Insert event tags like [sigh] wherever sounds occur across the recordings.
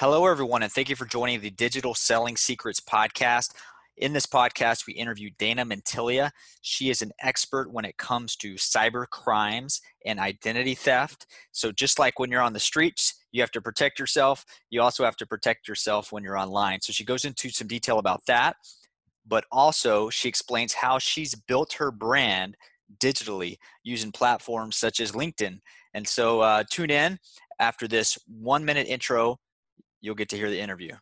Hello, everyone, and thank you for joining the Digital Selling Secrets podcast. In this podcast, we interview Dana Mantilia. She is an expert when it comes to cyber crimes and identity theft. So, just like when you're on the streets, you have to protect yourself, you also have to protect yourself when you're online. So, she goes into some detail about that, but also she explains how she's built her brand digitally using platforms such as LinkedIn. And so, uh, tune in after this one minute intro you'll get to hear the interview.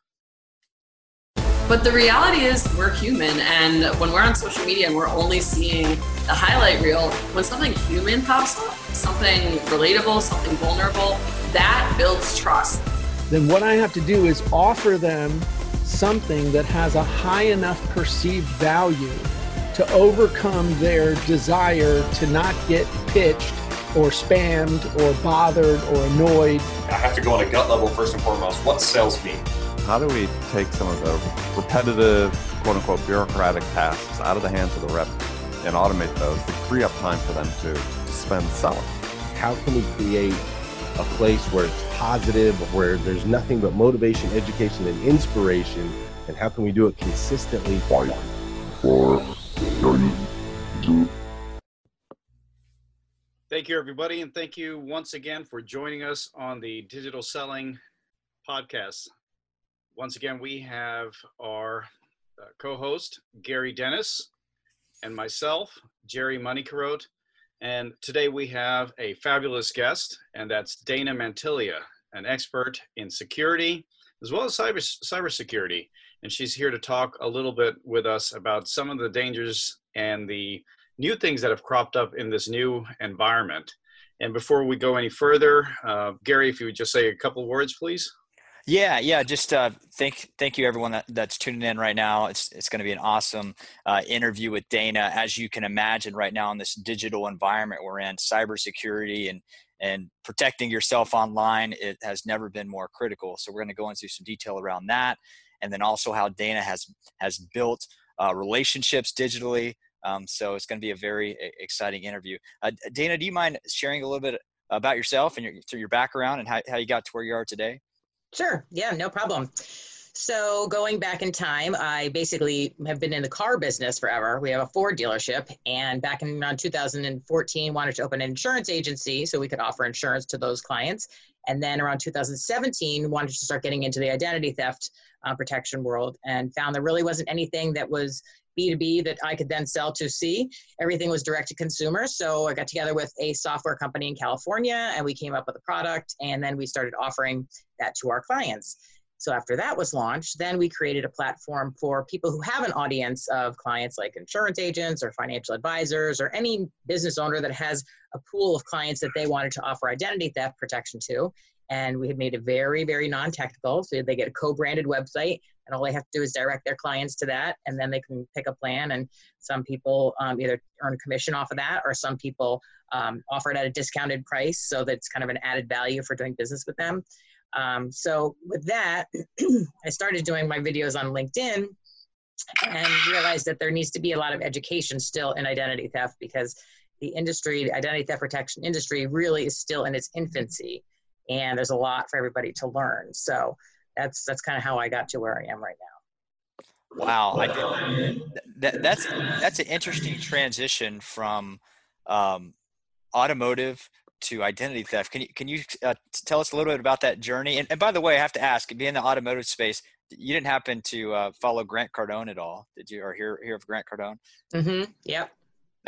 But the reality is, we're human, and when we're on social media and we're only seeing the highlight reel, when something human pops up, something relatable, something vulnerable, that builds trust. Then what I have to do is offer them something that has a high enough perceived value to overcome their desire to not get pitched or spammed or bothered or annoyed. I have to go on a gut level first and foremost. What sells me? How do we take some of the repetitive, quote unquote, bureaucratic tasks out of the hands of the rep and automate those to free up time for them to, to spend selling? How can we create a place where it's positive, where there's nothing but motivation, education, and inspiration? And how can we do it consistently? Five, four, three, two, Thank you, everybody, and thank you once again for joining us on the Digital Selling Podcast. Once again, we have our uh, co host, Gary Dennis, and myself, Jerry Moneycarote. And today we have a fabulous guest, and that's Dana Mantilia, an expert in security as well as cyber cybersecurity. And she's here to talk a little bit with us about some of the dangers and the new things that have cropped up in this new environment. And before we go any further, uh, Gary, if you would just say a couple words, please. Yeah, yeah. Just uh, thank thank you everyone that, that's tuning in right now. It's it's going to be an awesome uh, interview with Dana. As you can imagine, right now in this digital environment we're in, cybersecurity and and protecting yourself online it has never been more critical. So we're going to go into some detail around that, and then also how Dana has has built uh, relationships digitally um, so it's going to be a very exciting interview. Uh, Dana, do you mind sharing a little bit about yourself and your, your background and how, how you got to where you are today? Sure. Yeah, no problem. So going back in time, I basically have been in the car business forever. We have a Ford dealership, and back in around 2014, wanted to open an insurance agency so we could offer insurance to those clients. And then around 2017, wanted to start getting into the identity theft uh, protection world, and found there really wasn't anything that was B2B that I could then sell to C. Everything was direct to consumer. So I got together with a software company in California and we came up with a product and then we started offering that to our clients. So after that was launched, then we created a platform for people who have an audience of clients like insurance agents or financial advisors or any business owner that has a pool of clients that they wanted to offer identity theft protection to. And we had made it very, very non-technical. So they get a co-branded website and all they have to do is direct their clients to that and then they can pick a plan. And some people um, either earn commission off of that or some people um, offer it at a discounted price so that's kind of an added value for doing business with them. Um, so with that [clears throat] i started doing my videos on linkedin and realized that there needs to be a lot of education still in identity theft because the industry the identity theft protection industry really is still in its infancy and there's a lot for everybody to learn so that's that's kind of how I got to where I am right now. Wow, that, that's that's an interesting transition from um, automotive to identity theft. Can you can you uh, tell us a little bit about that journey? And, and, by the way, I have to ask, being in the automotive space, you didn't happen to uh, follow Grant Cardone at all, did you? Or hear hear of Grant Cardone? Mm-hmm. Yep.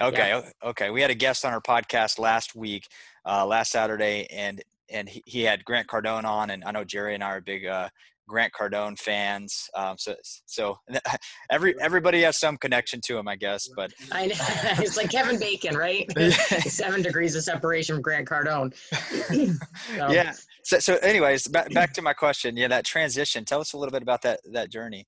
Okay. Yep. Okay. We had a guest on our podcast last week, uh, last Saturday, and and he, he had Grant Cardone on, and I know Jerry and I are big uh, Grant Cardone fans. Um, so, so [laughs] every everybody has some connection to him, I guess. But I know [laughs] it's like Kevin Bacon, right? [laughs] Seven degrees of separation from Grant Cardone. so. Yeah. So, so, anyways, back back to my question. Yeah, that transition. Tell us a little bit about that that journey.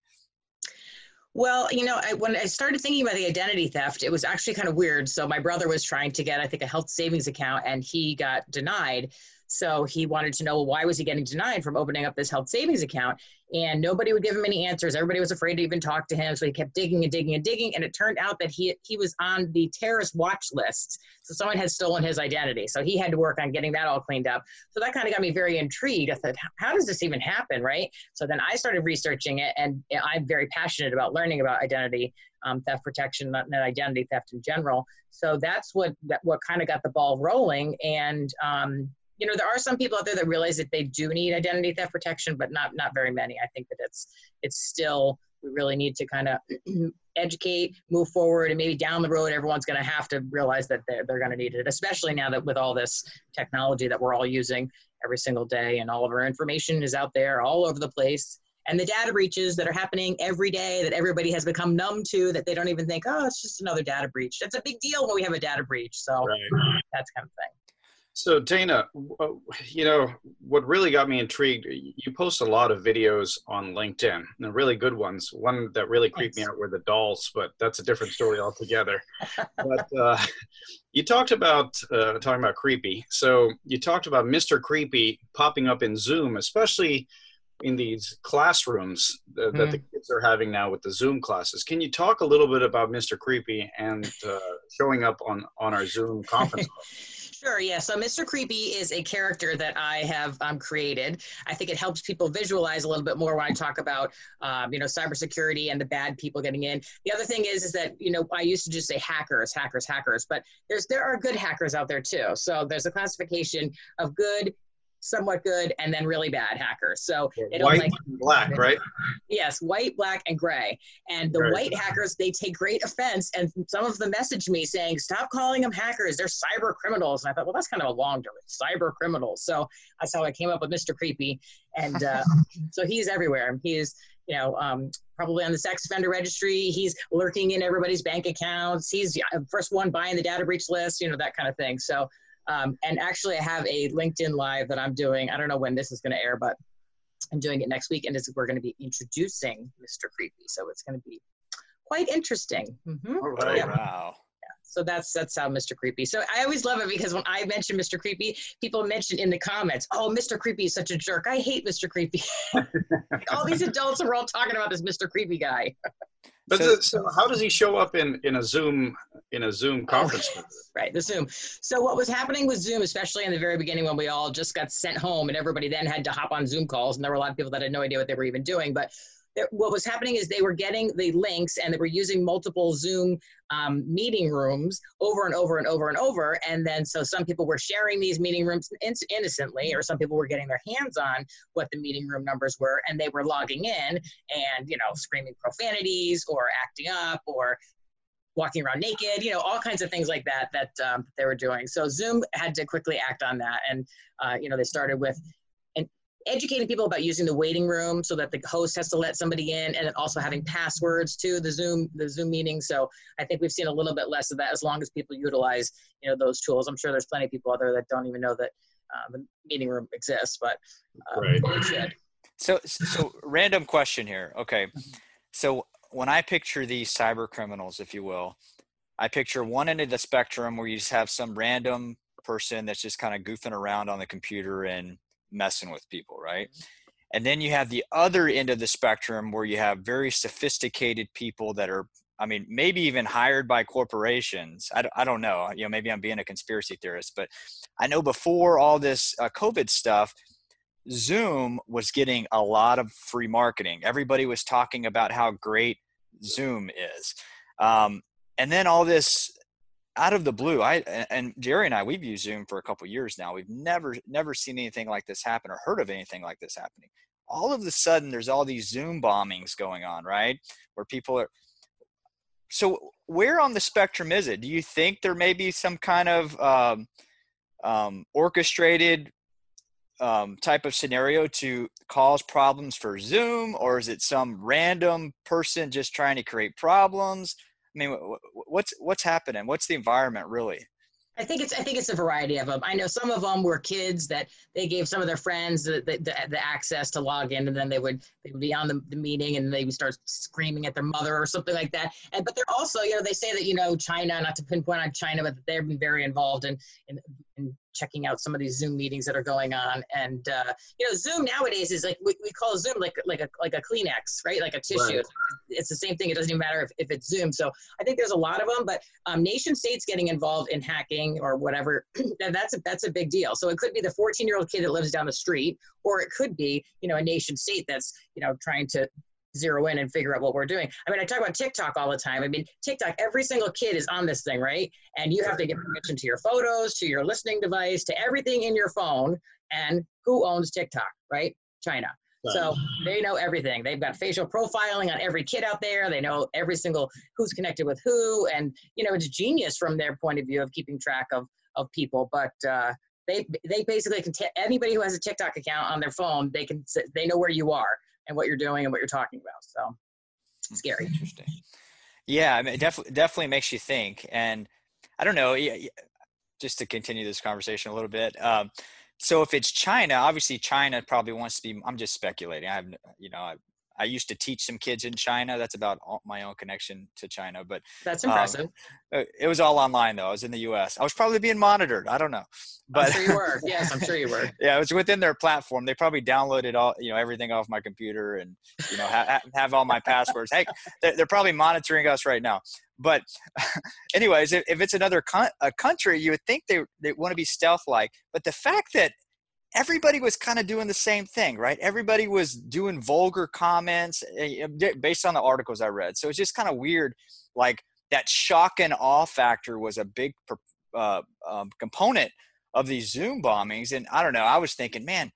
Well, you know, I, when I started thinking about the identity theft, it was actually kind of weird. So my brother was trying to get, I think, a health savings account, and he got denied. So he wanted to know well, why was he getting denied from opening up this health savings account? And nobody would give him any answers. Everybody was afraid to even talk to him. So he kept digging and digging and digging. And it turned out that he he was on the terrorist watch list. So someone had stolen his identity. So he had to work on getting that all cleaned up. So that kind of got me very intrigued. I thought, how does this even happen, right? So then I started researching it, and I'm very passionate about learning about identity um, theft protection, and identity theft in general. So that's what that, what kind of got the ball rolling. And um, you know, there are some people out there that realize that they do need identity theft protection, but not not very many. I think that it's it's still we really need to kind of [clears throat] educate, move forward, and maybe down the road, everyone's going to have to realize that they're, they're going to need it, especially now that with all this technology that we're all using every single day and all of our information is out there all over the place. And the data breaches that are happening every day that everybody has become numb to that they don't even think, oh, it's just another data breach. That's a big deal when we have a data breach. So right. that's kind of thing. So Dana, you know what really got me intrigued. You post a lot of videos on LinkedIn, and really good ones. One that really creeped Thanks. me out were the dolls, but that's a different story altogether. [laughs] but uh, you talked about uh, talking about creepy. So you talked about Mr. Creepy popping up in Zoom, especially in these classrooms that, mm. that the hmm. kids are having now with the Zoom classes. Can you talk a little bit about Mr. Creepy and uh, showing up on on our Zoom conference? [laughs] Sure, yeah. So Mr. Creepy is a character that I have um, created. I think it helps people visualize a little bit more when I talk about, um, you know, cybersecurity and the bad people getting in. The other thing is, is that you know, I used to just say hackers, hackers, hackers, but there's there are good hackers out there too. So there's a classification of good, somewhat good, and then really bad hackers. So it white like, black, [laughs] right? Yes, white, black, and gray. And the right. white hackers, they take great offense, and some of them message me saying, "Stop calling them hackers; they're cyber criminals." And I thought, well, that's kind of a long term, cyber criminals. So that's how I came up with Mr. Creepy, and uh, [laughs] so he's everywhere. He's you know, um, probably on the sex offender registry. He's lurking in everybody's bank accounts. He's first one buying the data breach list, you know, that kind of thing. So um, and actually, I have a LinkedIn live that I'm doing. I don't know when this is going to air, but I'm doing it next week, and we're going to be introducing Mr. Creepy. So it's going to be quite interesting. Mm-hmm. All right. Yeah. Wow. So that's that's how Mr. Creepy. So I always love it because when I mention Mr. Creepy, people mention in the comments, "Oh, Mr. Creepy is such a jerk. I hate Mr. Creepy." [laughs] all these adults are all talking about this Mr. Creepy guy. But so, the, so how does he show up in in a Zoom in a Zoom conference? Oh, right, the Zoom. So what was happening with Zoom, especially in the very beginning when we all just got sent home and everybody then had to hop on Zoom calls, and there were a lot of people that had no idea what they were even doing, but what was happening is they were getting the links and they were using multiple Zoom um, meeting rooms over and over and over and over. And then so some people were sharing these meeting rooms in- innocently, or some people were getting their hands on what the meeting room numbers were, and they were logging in and you know screaming profanities or acting up or walking around naked, you know, all kinds of things like that that um, they were doing. So Zoom had to quickly act on that, and uh, you know they started with educating people about using the waiting room so that the host has to let somebody in and then also having passwords to the zoom the zoom meeting. So i think we've seen a little bit less of that as long as people utilize you know those tools. I'm sure there's plenty of people out there that don't even know that uh, the meeting room exists but um, right. should. So so random question here. Okay. So when i picture these cyber criminals if you will i picture one end of the spectrum where you just have some random person that's just kind of goofing around on the computer and messing with people, right? And then you have the other end of the spectrum where you have very sophisticated people that are, I mean, maybe even hired by corporations. I, I don't know. You know, maybe I'm being a conspiracy theorist, but I know before all this uh, COVID stuff, Zoom was getting a lot of free marketing. Everybody was talking about how great Zoom is. Um, and then all this out of the blue i and jerry and i we've used zoom for a couple years now we've never never seen anything like this happen or heard of anything like this happening all of a sudden there's all these zoom bombings going on right where people are so where on the spectrum is it do you think there may be some kind of um, um, orchestrated um, type of scenario to cause problems for zoom or is it some random person just trying to create problems I mean, what's what's happening? What's the environment really? I think it's I think it's a variety of them. I know some of them were kids that they gave some of their friends the, the, the access to log in, and then they would they would be on the, the meeting and they would start screaming at their mother or something like that. And but they're also you know they say that you know China, not to pinpoint on China, but they've been very involved in in, in checking out some of these Zoom meetings that are going on. And uh, you know, Zoom nowadays is like we, we call Zoom like like a like a Kleenex, right? Like a tissue. Right. It's, it's the same thing. It doesn't even matter if, if it's Zoom. So I think there's a lot of them, but um, nation states getting involved in hacking or whatever, [clears throat] that's a that's a big deal. So it could be the 14 year old kid that lives down the street, or it could be you know a nation state that's you know trying to zero in and figure out what we're doing. I mean, I talk about TikTok all the time. I mean, TikTok, every single kid is on this thing, right? And you have to get permission to your photos, to your listening device, to everything in your phone. And who owns TikTok, right? China. So they know everything. They've got facial profiling on every kid out there. They know every single who's connected with who, and you know it's genius from their point of view of keeping track of of people. But uh, they they basically can t- anybody who has a TikTok account on their phone, they can they know where you are and what you're doing and what you're talking about. So scary. Interesting. Yeah, I mean, it definitely definitely makes you think. And I don't know, just to continue this conversation a little bit. Um, so if it's China, obviously China probably wants to be. I'm just speculating. I have, you know, I, I used to teach some kids in China. That's about all, my own connection to China. But That's um, impressive. uh, it was all online though. I was in the U.S. I was probably being monitored. I don't know, but I'm sure you were. [laughs] Yes, I'm sure you were. yeah, it was within their platform. They probably downloaded all, you know, everything off my computer and, you know, ha- ha- have all my passwords. Hey, they're, they're probably monitoring us right now. But [laughs] anyways, if, if it's another con- a country, you would think they, they want to be stealth like, but the fact that everybody was kind of doing the same thing, right? Everybody was doing vulgar comments eh, eh, based on the articles I read. So it's just kind of weird. Like that shock and awe factor was a big uh, um, component of these Zoom bombings. And I don't know, I was thinking, man,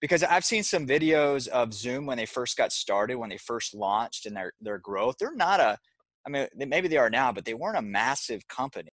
because I've seen some videos of Zoom when they first got started, when they first launched and their, their growth. They're not a, I mean, maybe they are now, but they weren't a massive company.